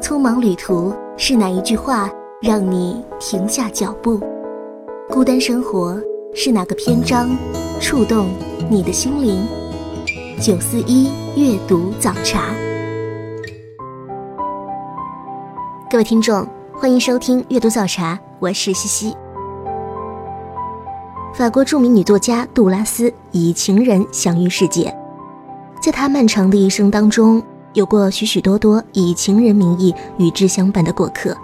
匆忙旅途是哪一句话让你停下脚步？孤单生活是哪个篇章触动你的心灵？九四一阅读早茶，各位听众，欢迎收听阅读早茶，我是西西。法国著名女作家杜拉斯以情人享誉世界，在她漫长的一生当中。有过许许多多以情人名义与之相伴的过客，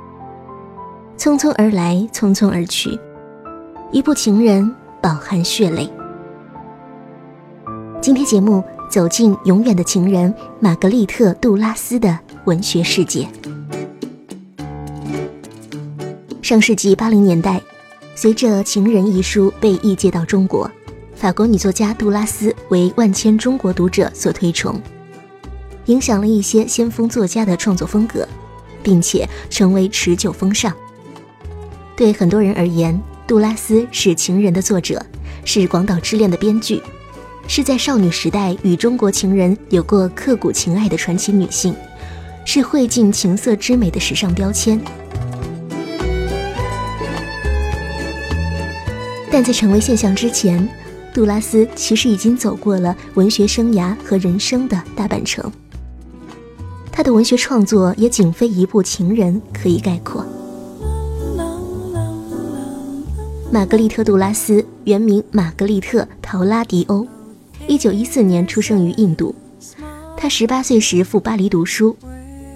匆匆而来，匆匆而去，一部情人饱含血泪。今天节目走进永远的情人玛格丽特·杜拉斯的文学世界。上世纪八零年代，随着《情人》一书被译介到中国，法国女作家杜拉斯为万千中国读者所推崇。影响了一些先锋作家的创作风格，并且成为持久风尚。对很多人而言，杜拉斯是《情人》的作者，是《广岛之恋》的编剧，是在少女时代与中国情人有过刻骨情爱的传奇女性，是绘尽情色之美的时尚标签。但在成为现象之前，杜拉斯其实已经走过了文学生涯和人生的大半程。他的文学创作也仅非一部情人可以概括。玛格丽特·杜拉斯原名玛格丽特·陶拉迪欧，一九一四年出生于印度。他十八岁时赴巴黎读书，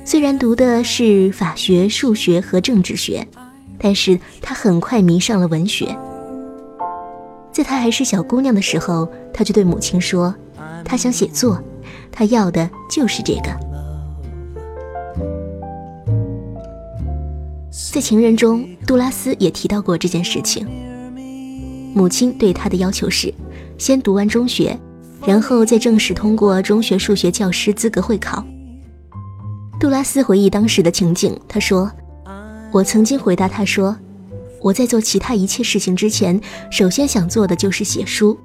虽然读的是法学、数学和政治学，但是他很快迷上了文学。在他还是小姑娘的时候，他就对母亲说：“他想写作，他要的就是这个。”在《情人》中，杜拉斯也提到过这件事情。母亲对他的要求是，先读完中学，然后再正式通过中学数学教师资格会考。杜拉斯回忆当时的情景，他说：“我曾经回答他说，我在做其他一切事情之前，首先想做的就是写书，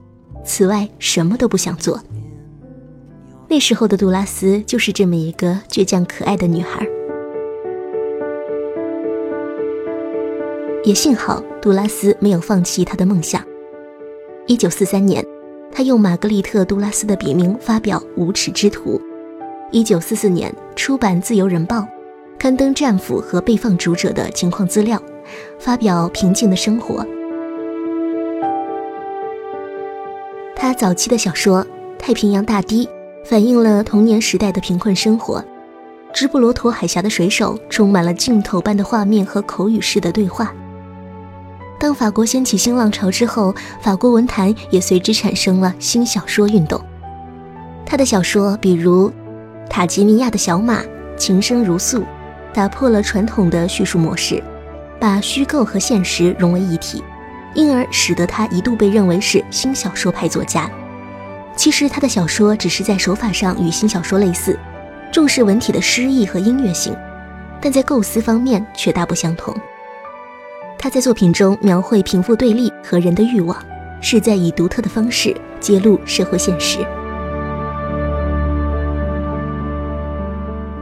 此外什么都不想做。”那时候的杜拉斯就是这么一个倔强可爱的女孩。也幸好杜拉斯没有放弃他的梦想。一九四三年，他用玛格丽特·杜拉斯的笔名发表《无耻之徒》。一九四四年，出版《自由人报》，刊登战俘和被放逐者的情况资料，发表《平静的生活》。他早期的小说《太平洋大堤》反映了童年时代的贫困生活，《直布罗陀海峡的水手》充满了镜头般的画面和口语式的对话。当法国掀起新浪潮之后，法国文坛也随之产生了新小说运动。他的小说，比如《塔吉尼亚的小马》《情深如诉》，打破了传统的叙述模式，把虚构和现实融为一体，因而使得他一度被认为是新小说派作家。其实他的小说只是在手法上与新小说类似，重视文体的诗意和音乐性，但在构思方面却大不相同。他在作品中描绘贫富对立和人的欲望，是在以独特的方式揭露社会现实。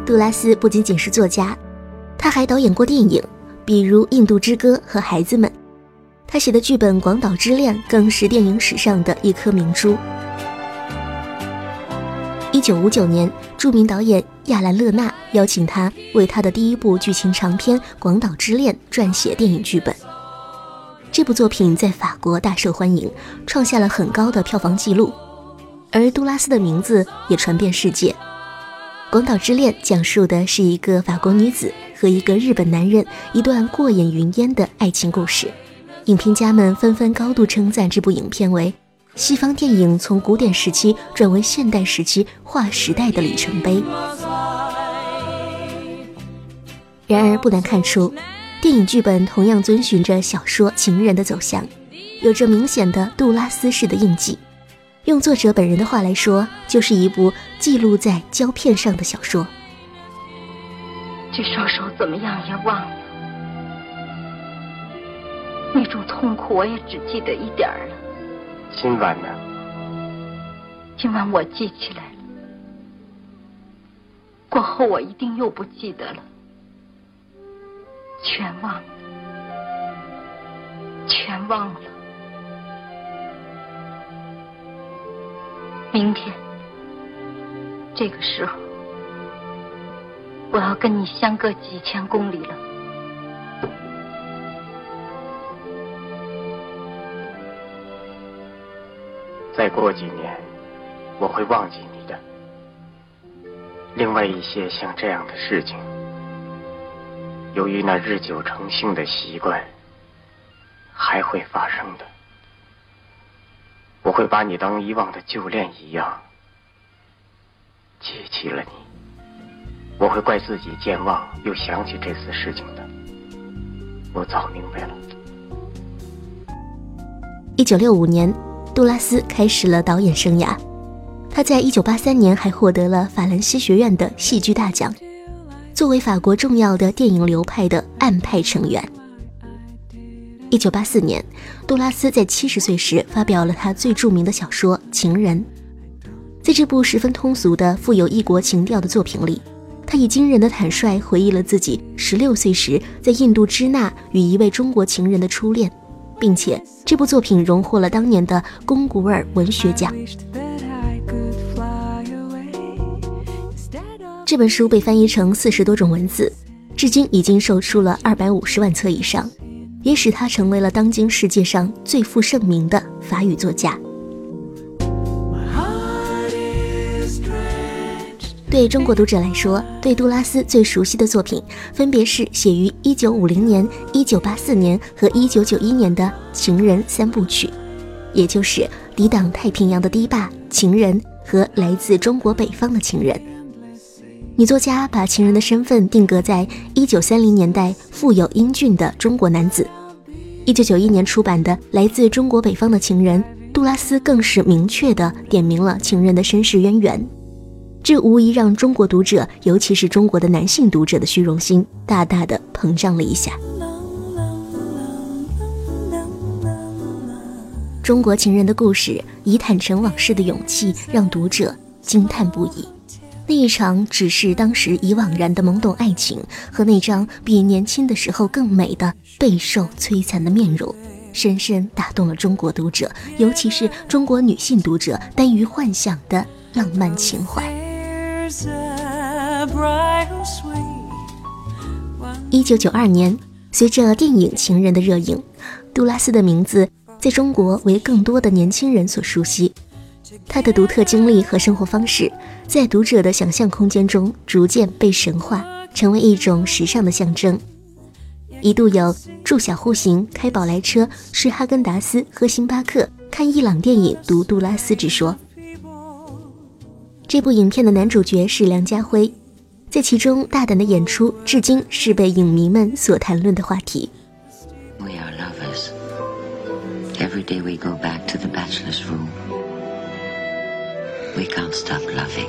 杜拉斯不仅仅是作家，他还导演过电影，比如《印度之歌》和《孩子们》。他写的剧本《广岛之恋》更是电影史上的一颗明珠。一九五九年，著名导演亚兰·勒纳邀请他为他的第一部剧情长片《广岛之恋》撰写电影剧本。这部作品在法国大受欢迎，创下了很高的票房纪录，而杜拉斯的名字也传遍世界。《广岛之恋》讲述的是一个法国女子和一个日本男人一段过眼云烟的爱情故事。影评家们纷纷高度称赞这部影片为。西方电影从古典时期转为现代时期划时代的里程碑。然而，不难看出，电影剧本同样遵循着小说《情人》的走向，有着明显的杜拉斯式的印记。用作者本人的话来说，就是一部记录在胶片上的小说。这双手怎么样也忘了，那种痛苦我也只记得一点儿了。今晚呢？今晚我记起来了，过后我一定又不记得了。全忘了，全忘了。明天这个时候，我要跟你相隔几千公里了。再过几年，我会忘记你的。另外一些像这样的事情，由于那日久成性的习惯，还会发生的。我会把你当遗忘的旧恋一样记起了你。我会怪自己健忘，又想起这次事情的。我早明白了。一九六五年。杜拉斯开始了导演生涯，他在1983年还获得了法兰西学院的戏剧大奖。作为法国重要的电影流派的暗派成员，1984年，杜拉斯在70岁时发表了他最著名的小说《情人》。在这部十分通俗的、富有异国情调的作品里，他以惊人的坦率回忆了自己16岁时在印度支那与一位中国情人的初恋。并且，这部作品荣获了当年的龚古尔文学奖。这本书被翻译成四十多种文字，至今已经售出了二百五十万册以上，也使他成为了当今世界上最负盛名的法语作家。对中国读者来说，对杜拉斯最熟悉的作品，分别是写于1950年、1984年和1991年的《情人三部曲》，也就是抵挡太平洋的堤坝、情人和来自中国北方的情人。女作家把情人的身份定格在1930年代富有英俊的中国男子。1991年出版的《来自中国北方的情人》，杜拉斯更是明确地点明了情人的身世渊源。这无疑让中国读者，尤其是中国的男性读者的虚荣心大大的膨胀了一下。中国情人的故事，以坦诚往事的勇气，让读者惊叹不已。那一场只是当时已惘然的懵懂爱情，和那张比年轻的时候更美的备受摧残的面容，深深打动了中国读者，尤其是中国女性读者耽于幻想的浪漫情怀。一九九二年，随着电影《情人》的热映，杜拉斯的名字在中国为更多的年轻人所熟悉。他的独特经历和生活方式，在读者的想象空间中逐渐被神化，成为一种时尚的象征。一度有住小户型、开宝来车、吃哈根达斯、喝星巴克、看伊朗电影、读杜拉斯之说。这部影片的男主角是梁家辉，在其中大胆的演出，至今是被影迷们所谈论的话题。We are lovers. Every day we go back to the bachelor's room. We can't stop loving.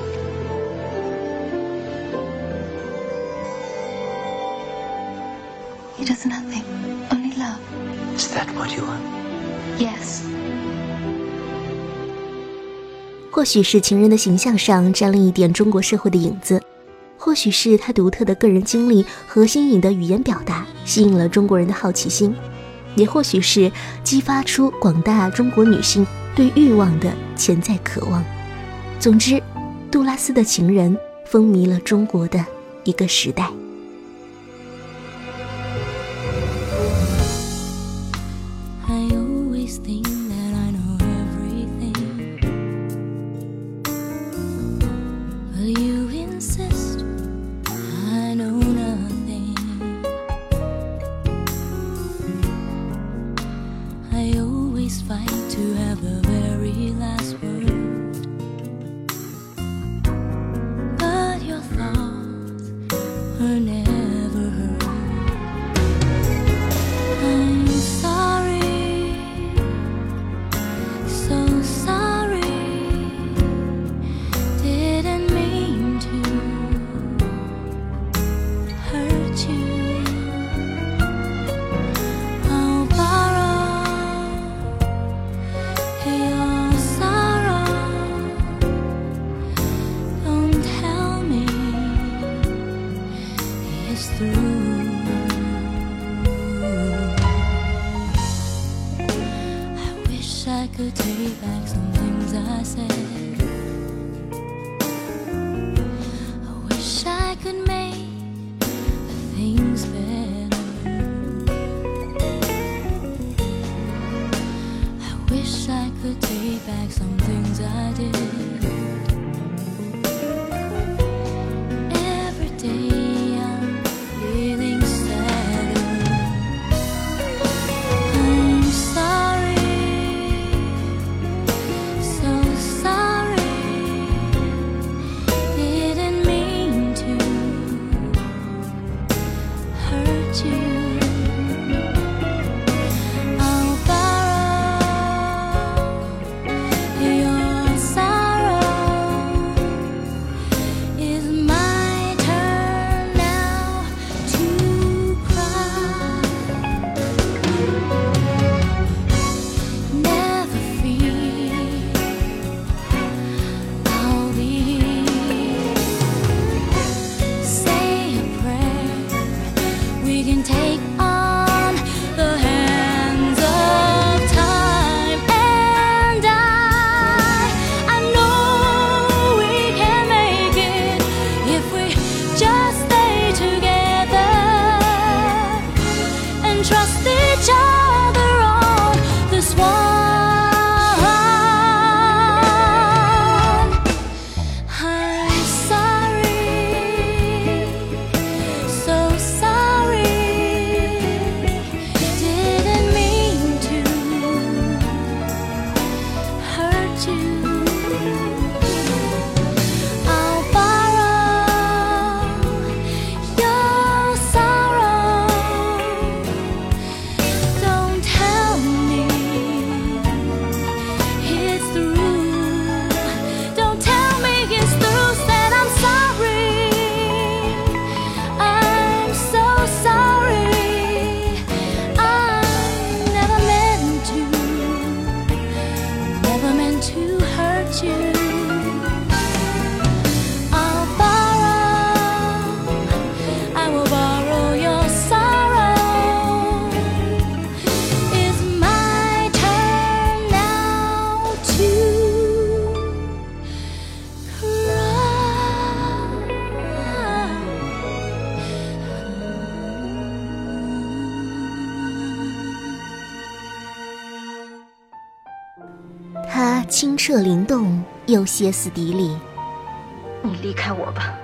He does nothing, only love. Is that what you want? Yes. 或许是情人的形象上沾了一点中国社会的影子，或许是他独特的个人经历和新颖的语言表达吸引了中国人的好奇心，也或许是激发出广大中国女性对欲望的潜在渴望。总之，杜拉斯的情人风靡了中国的一个时代。歇斯底里。你离开我吧。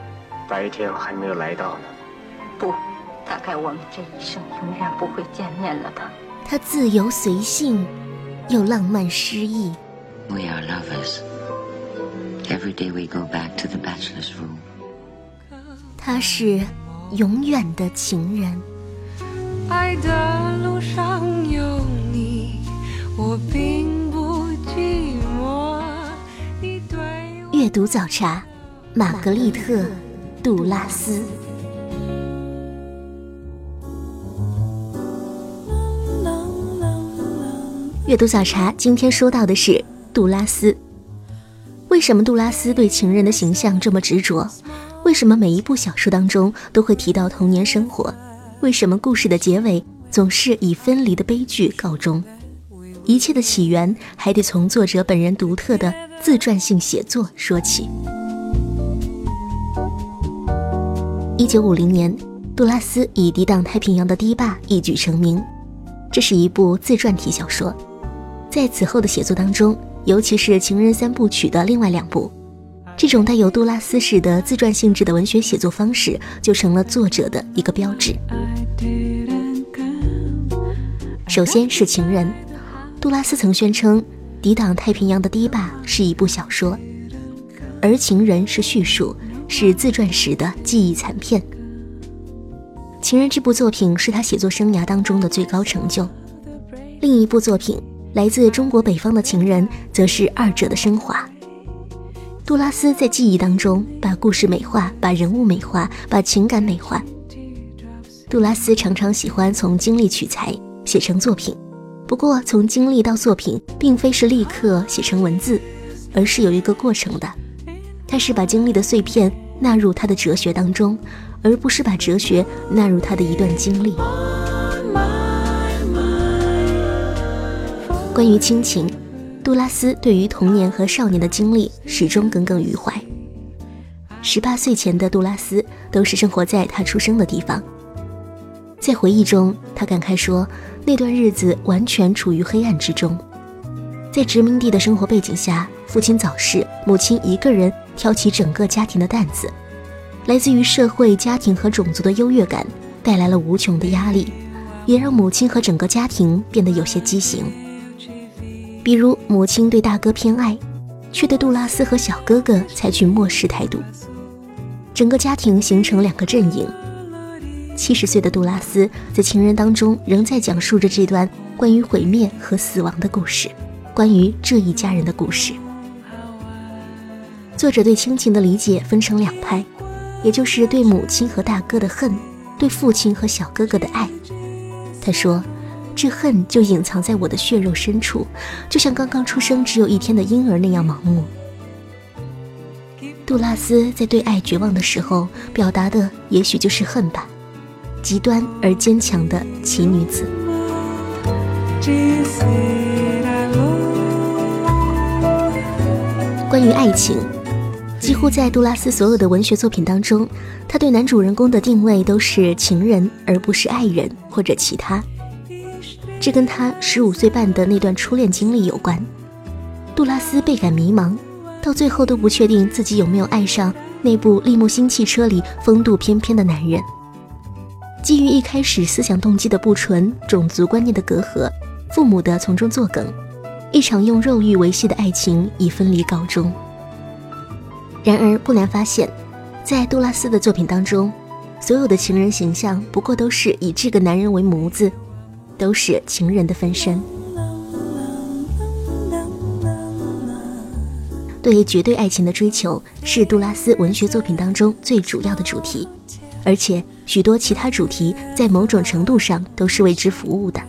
白天还没有来到呢。不，大概我们这一生永远不会见面了吧？他自由随性，又浪漫诗意。We are lovers. Every day we go back to the bachelor's room. 他是永远的情人。爱的路上有你，我并阅读早茶，玛格丽特·杜拉斯。阅读早茶，今天说到的是杜拉斯。为什么杜拉斯对情人的形象这么执着？为什么每一部小说当中都会提到童年生活？为什么故事的结尾总是以分离的悲剧告终？一切的起源还得从作者本人独特的自传性写作说起。一九五零年，杜拉斯以抵挡太平洋的堤坝一举成名。这是一部自传体小说，在此后的写作当中，尤其是《情人三部曲》的另外两部，这种带有杜拉斯式的自传性质的文学写作方式，就成了作者的一个标志。首先是《情人》，杜拉斯曾宣称，《抵挡太平洋的堤坝》是一部小说，而《情人》是叙述，是自传时的记忆残片。《情人》这部作品是他写作生涯当中的最高成就。另一部作品来自中国北方的情人，则是二者的升华。杜拉斯在记忆当中把故事美化，把人物美化，把情感美化。杜拉斯常常喜欢从经历取材写成作品，不过从经历到作品，并非是立刻写成文字，而是有一个过程的。他是把经历的碎片纳入他的哲学当中，而不是把哲学纳入他的一段经历。关于亲情，杜拉斯对于童年和少年的经历始终耿耿于怀。十八岁前的杜拉斯都是生活在他出生的地方。在回忆中，他感慨说，那段日子完全处于黑暗之中。在殖民地的生活背景下，父亲早逝，母亲一个人挑起整个家庭的担子，来自于社会、家庭和种族的优越感带来了无穷的压力，也让母亲和整个家庭变得有些畸形。比如，母亲对大哥偏爱，却对杜拉斯和小哥哥采取漠视态度，整个家庭形成两个阵营。七十岁的杜拉斯在情人当中仍在讲述着这段关于毁灭和死亡的故事，关于这一家人的故事。作者对亲情的理解分成两派，也就是对母亲和大哥的恨，对父亲和小哥哥的爱。他说：“这恨就隐藏在我的血肉深处，就像刚刚出生只有一天的婴儿那样盲目。”杜拉斯在对爱绝望的时候表达的，也许就是恨吧。极端而坚强的奇女子。关于爱情，几乎在杜拉斯所有的文学作品当中，他对男主人公的定位都是情人，而不是爱人或者其他。这跟他十五岁半的那段初恋经历有关。杜拉斯倍感迷茫，到最后都不确定自己有没有爱上那部利木星汽车里风度翩翩的男人。基于一开始思想动机的不纯、种族观念的隔阂、父母的从中作梗，一场用肉欲维系的爱情以分离告终。然而，不难发现，在杜拉斯的作品当中，所有的情人形象不过都是以这个男人为模子，都是情人的分身。对绝对爱情的追求是杜拉斯文学作品当中最主要的主题。而且许多其他主题在某种程度上都是为之服务的。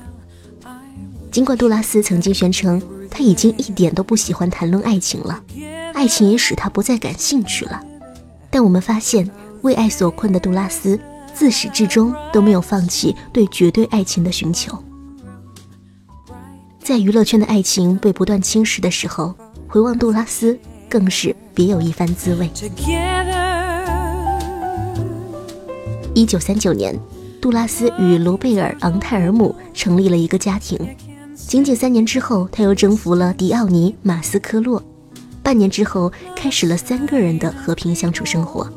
尽管杜拉斯曾经宣称他已经一点都不喜欢谈论爱情了，爱情也使他不再感兴趣了，但我们发现为爱所困的杜拉斯自始至终都没有放弃对绝对爱情的寻求。在娱乐圈的爱情被不断侵蚀的时候，回望杜拉斯更是别有一番滋味。一九三九年，杜拉斯与罗贝尔·昂泰尔姆成立了一个家庭。仅仅三年之后，他又征服了迪奥尼·马斯科洛。半年之后，开始了三个人的和平相处生活。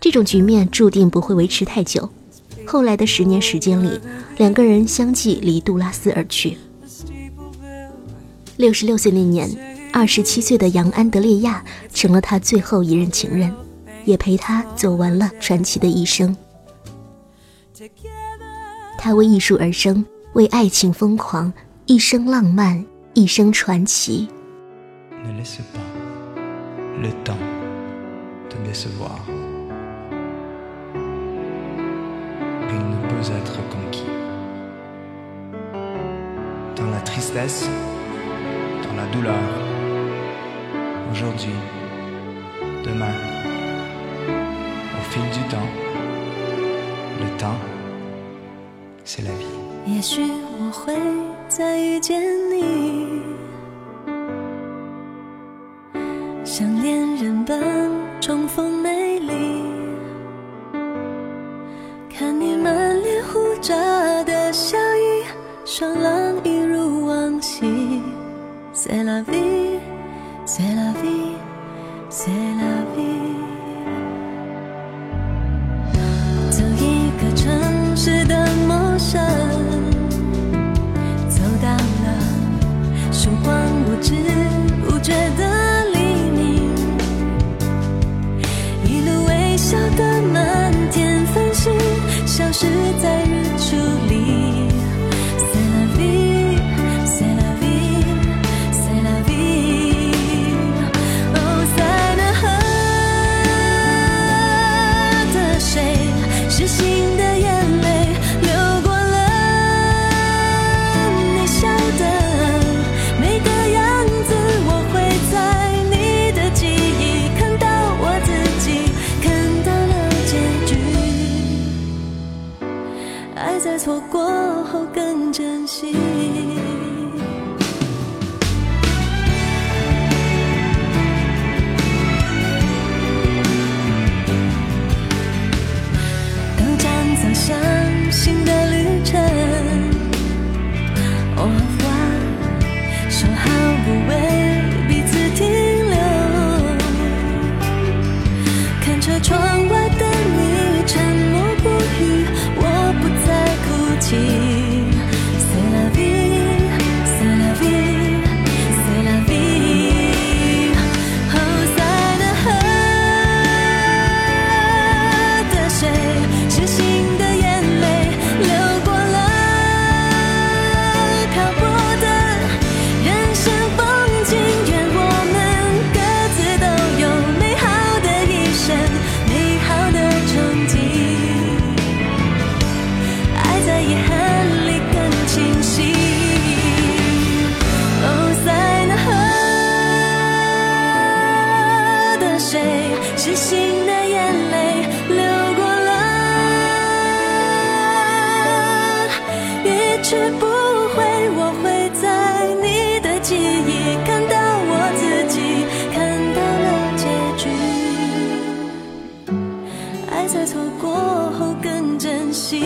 这种局面注定不会维持太久。后来的十年时间里，两个人相继离杜拉斯而去。六十六岁那年，二十七岁的杨安德烈亚成了他最后一任情人。也陪他走完了传奇的一生。他为艺术而生，为爱情疯狂，一生浪漫，一生传奇。也许我会再遇见你，像恋人般重逢美丽。看你满脸胡渣的笑意，爽朗在错过后更珍惜。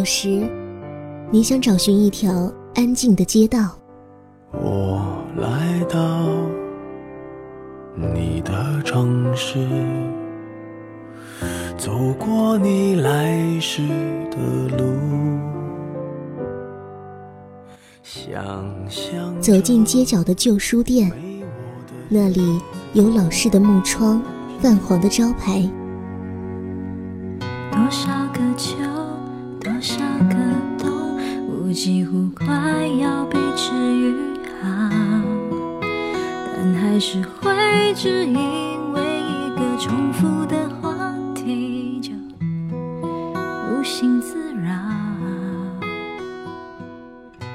有时，你想找寻一条安静的街道，我来到你的城市，走过你来时的路，想象走进街角的旧书店，那里有老式的木窗、泛黄的招牌，要被治愈好，但还是会只因为一个重复的话题就无心自扰。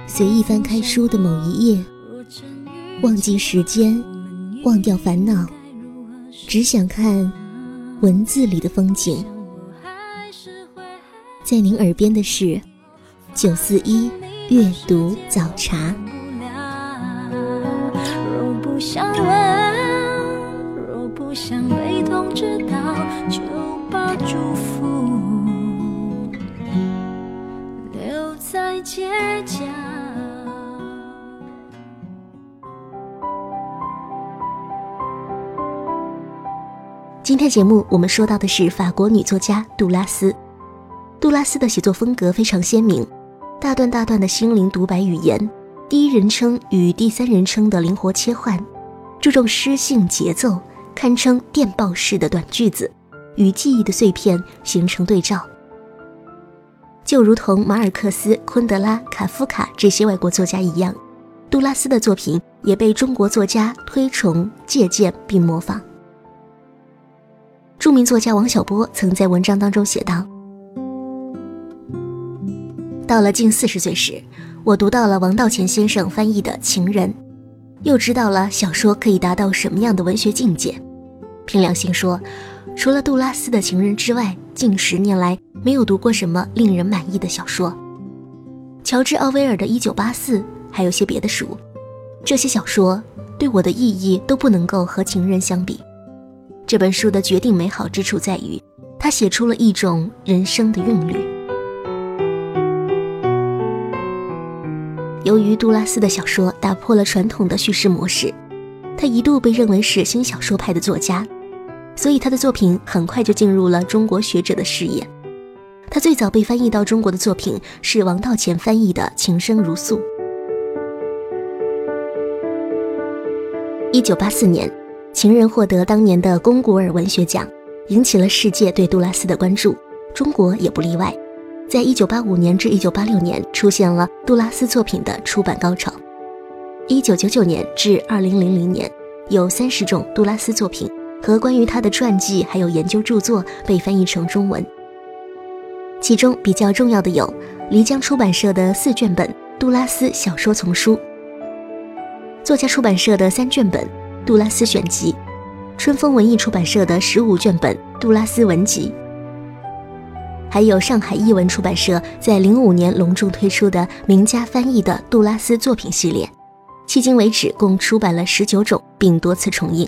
随意翻开书的某一页，忘记时间，忘掉烦恼，只想看文字里的风景。在您耳边的是九四一阅读早茶。若不想问，若不想被通知到，就把祝福留在街角。今天节目我们说到的是法国女作家杜拉斯。杜拉斯的写作风格非常鲜明，大段大段的心灵独白语言，第一人称与第三人称的灵活切换，注重诗性节奏，堪称电报式的短句子，与记忆的碎片形成对照。就如同马尔克斯、昆德拉、卡夫卡这些外国作家一样，杜拉斯的作品也被中国作家推崇、借鉴并模仿。著名作家王小波曾在文章当中写道：“到了近四十岁时，我读到了王道乾先生翻译的《情人》，又知道了小说可以达到什么样的文学境界。凭良心说，除了杜拉斯的《情人》之外，近十年来没有读过什么令人满意的小说。乔治·奥威尔的《一九八四》，还有些别的书，这些小说对我的意义都不能够和《情人》相比。”这本书的决定美好之处在于，它写出了一种人生的韵律。由于杜拉斯的小说打破了传统的叙事模式，他一度被认为是新小说派的作家。所以他的作品很快就进入了中国学者的视野。他最早被翻译到中国的作品是王道乾翻译的《情深如诉》。一九八四年，《情人》获得当年的龚古尔文学奖，引起了世界对杜拉斯的关注，中国也不例外。在一九八五年至一九八六年，出现了杜拉斯作品的出版高潮。一九九九年至二零零零年，有三十种杜拉斯作品和关于他的传记还有研究著作被翻译成中文。其中比较重要的有漓江出版社的四卷本《杜拉斯小说丛书》，作家出版社的三卷本《杜拉斯选集》，春风文艺出版社的十五卷本《杜拉斯文集》，还有上海译文出版社在零五年隆重推出的名家翻译的杜拉斯作品系列，迄今为止共出版了十九种，并多次重印。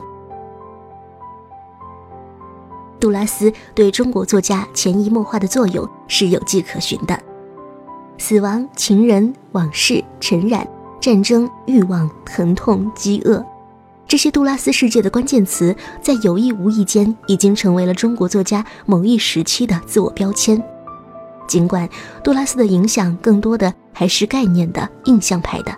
杜拉斯对中国作家潜移默化的作用是有迹可循的。死亡、情人、往事、尘染、战争、欲望、疼痛、饥饿，这些杜拉斯世界的关键词，在有意无意间已经成为了中国作家某一时期的自我标签。尽管杜拉斯的影响更多的还是概念的、印象派的。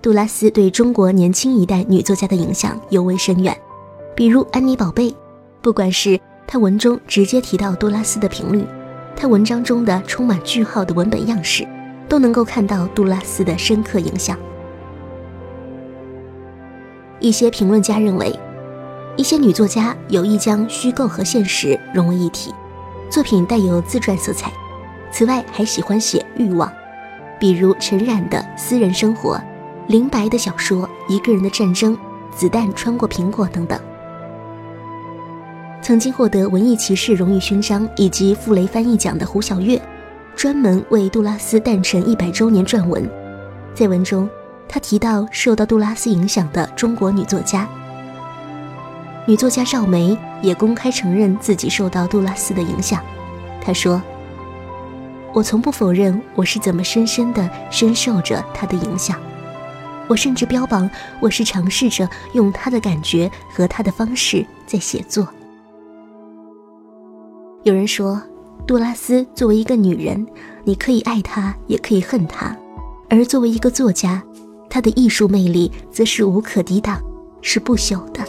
杜拉斯对中国年轻一代女作家的影响尤为深远。比如安妮宝贝，不管是他文中直接提到杜拉斯的频率，他文章中的充满句号的文本样式，都能够看到杜拉斯的深刻影响。一些评论家认为，一些女作家有意将虚构和现实融为一体，作品带有自传色彩。此外，还喜欢写欲望，比如陈冉的私人生活，林白的小说《一个人的战争》，子弹穿过苹果等等。曾经获得文艺骑士荣誉勋章以及傅雷翻译奖的胡晓月，专门为杜拉斯诞辰一百周年撰文。在文中，他提到受到杜拉斯影响的中国女作家。女作家赵梅也公开承认自己受到杜拉斯的影响。她说：“我从不否认我是怎么深深的深受着他的影响。我甚至标榜我是尝试着用他的感觉和他的方式在写作。”有人说，杜拉斯作为一个女人，你可以爱她，也可以恨她；而作为一个作家，他的艺术魅力则是无可抵挡，是不朽的。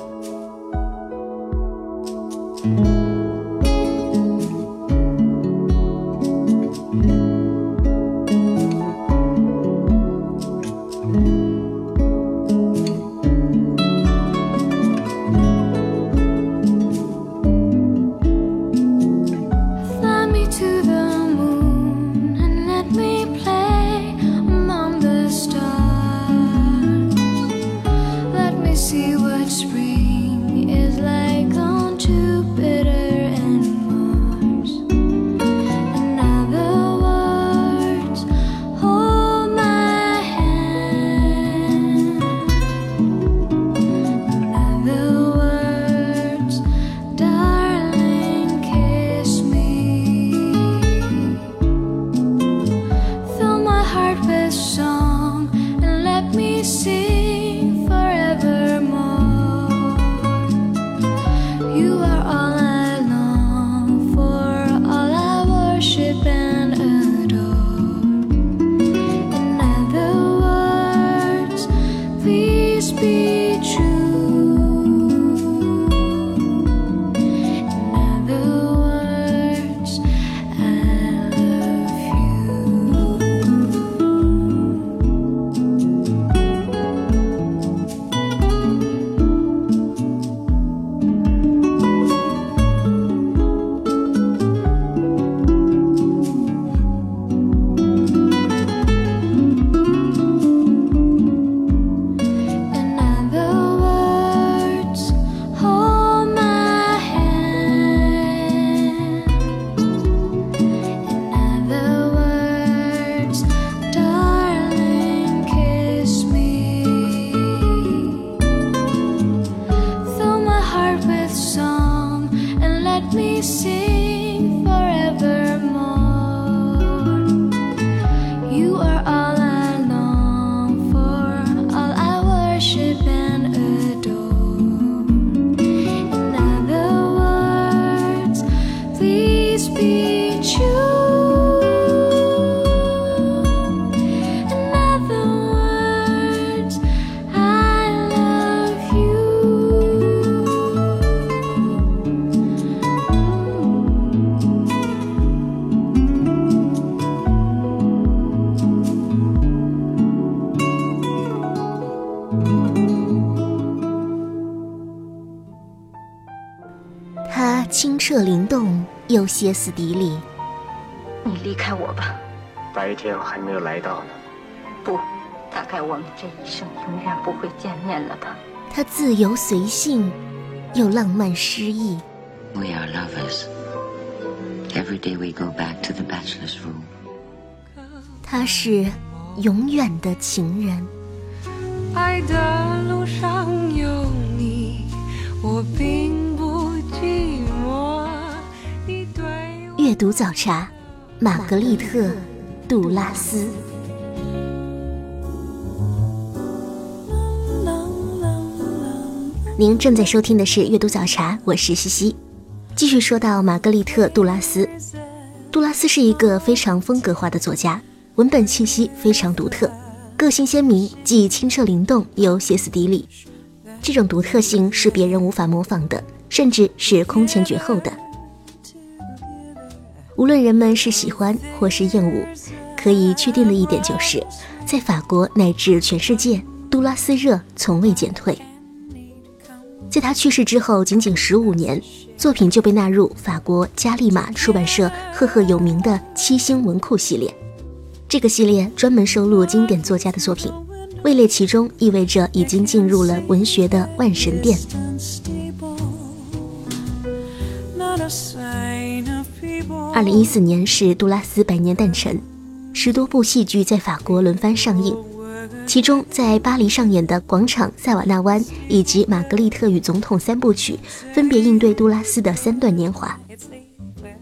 歇斯底里。你离开我吧。白天还没有来到呢。不，大概我们这一生永远不会见面了吧。他自由随性，又浪漫诗意。We are lovers. Every day we go back to the bachelor's room. 他是永远的情人。爱的路上有你，我并阅读早茶，玛格丽特·杜拉斯。您正在收听的是阅读早茶，我是西西。继续说到玛格丽特·杜拉斯，杜拉斯是一个非常风格化的作家，文本气息非常独特，个性鲜明，既清澈灵动又歇斯底里。这种独特性是别人无法模仿的，甚至是空前绝后的。无论人们是喜欢或是厌恶，可以确定的一点就是，在法国乃至全世界，杜拉斯热从未减退。在他去世之后，仅仅十五年，作品就被纳入法国加利玛出版社赫赫有名的七星文库系列。这个系列专门收录经典作家的作品，位列其中意味着已经进入了文学的万神殿。二零一四年是杜拉斯百年诞辰，十多部戏剧在法国轮番上映。其中，在巴黎上演的《广场》《塞瓦纳湾》以及《玛格丽特与总统》三部曲，分别应对杜拉斯的三段年华。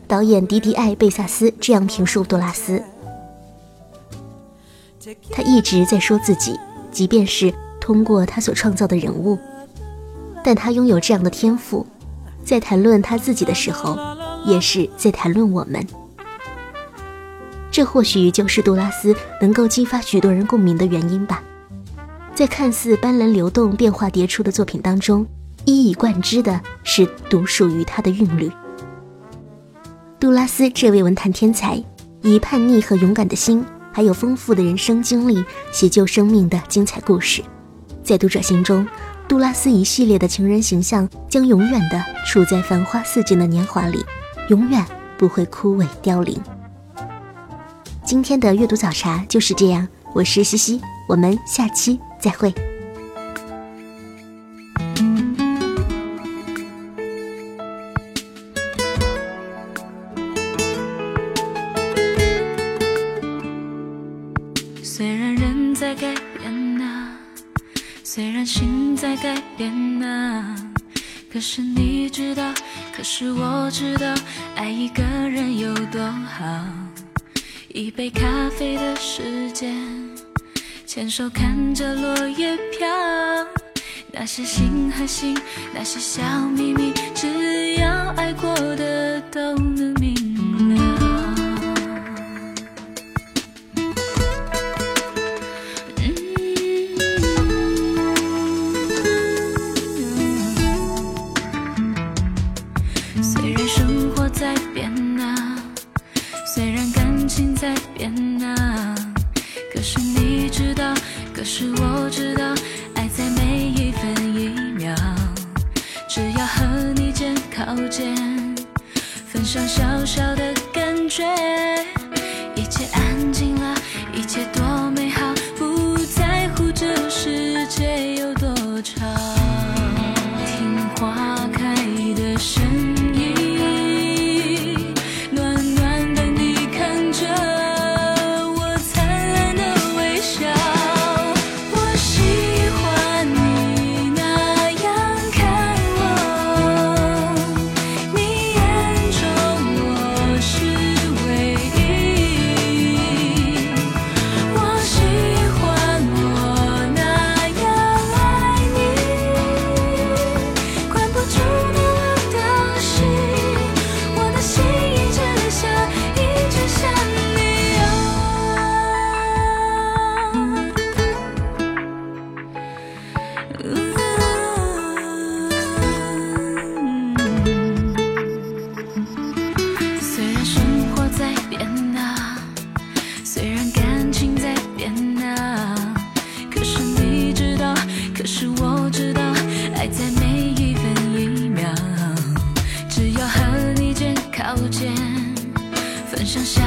导演迪迪艾·贝萨斯这样评述杜拉斯：他一直在说自己，即便是通过他所创造的人物，但他拥有这样的天赋，在谈论他自己的时候，也是在谈论我们。这或许就是杜拉斯能够激发许多人共鸣的原因吧。在看似斑斓流动、变化迭出的作品当中，一以贯之的是独属于他的韵律。杜拉斯这位文坛天才，以叛逆和勇敢的心，还有丰富的人生经历，写就生命的精彩故事。在读者心中，杜拉斯一系列的情人形象将永远的处在繁花似锦的年华里，永远不会枯萎凋零。今天的阅读早茶就是这样，我是西西，我们下期再会。心，那些想想象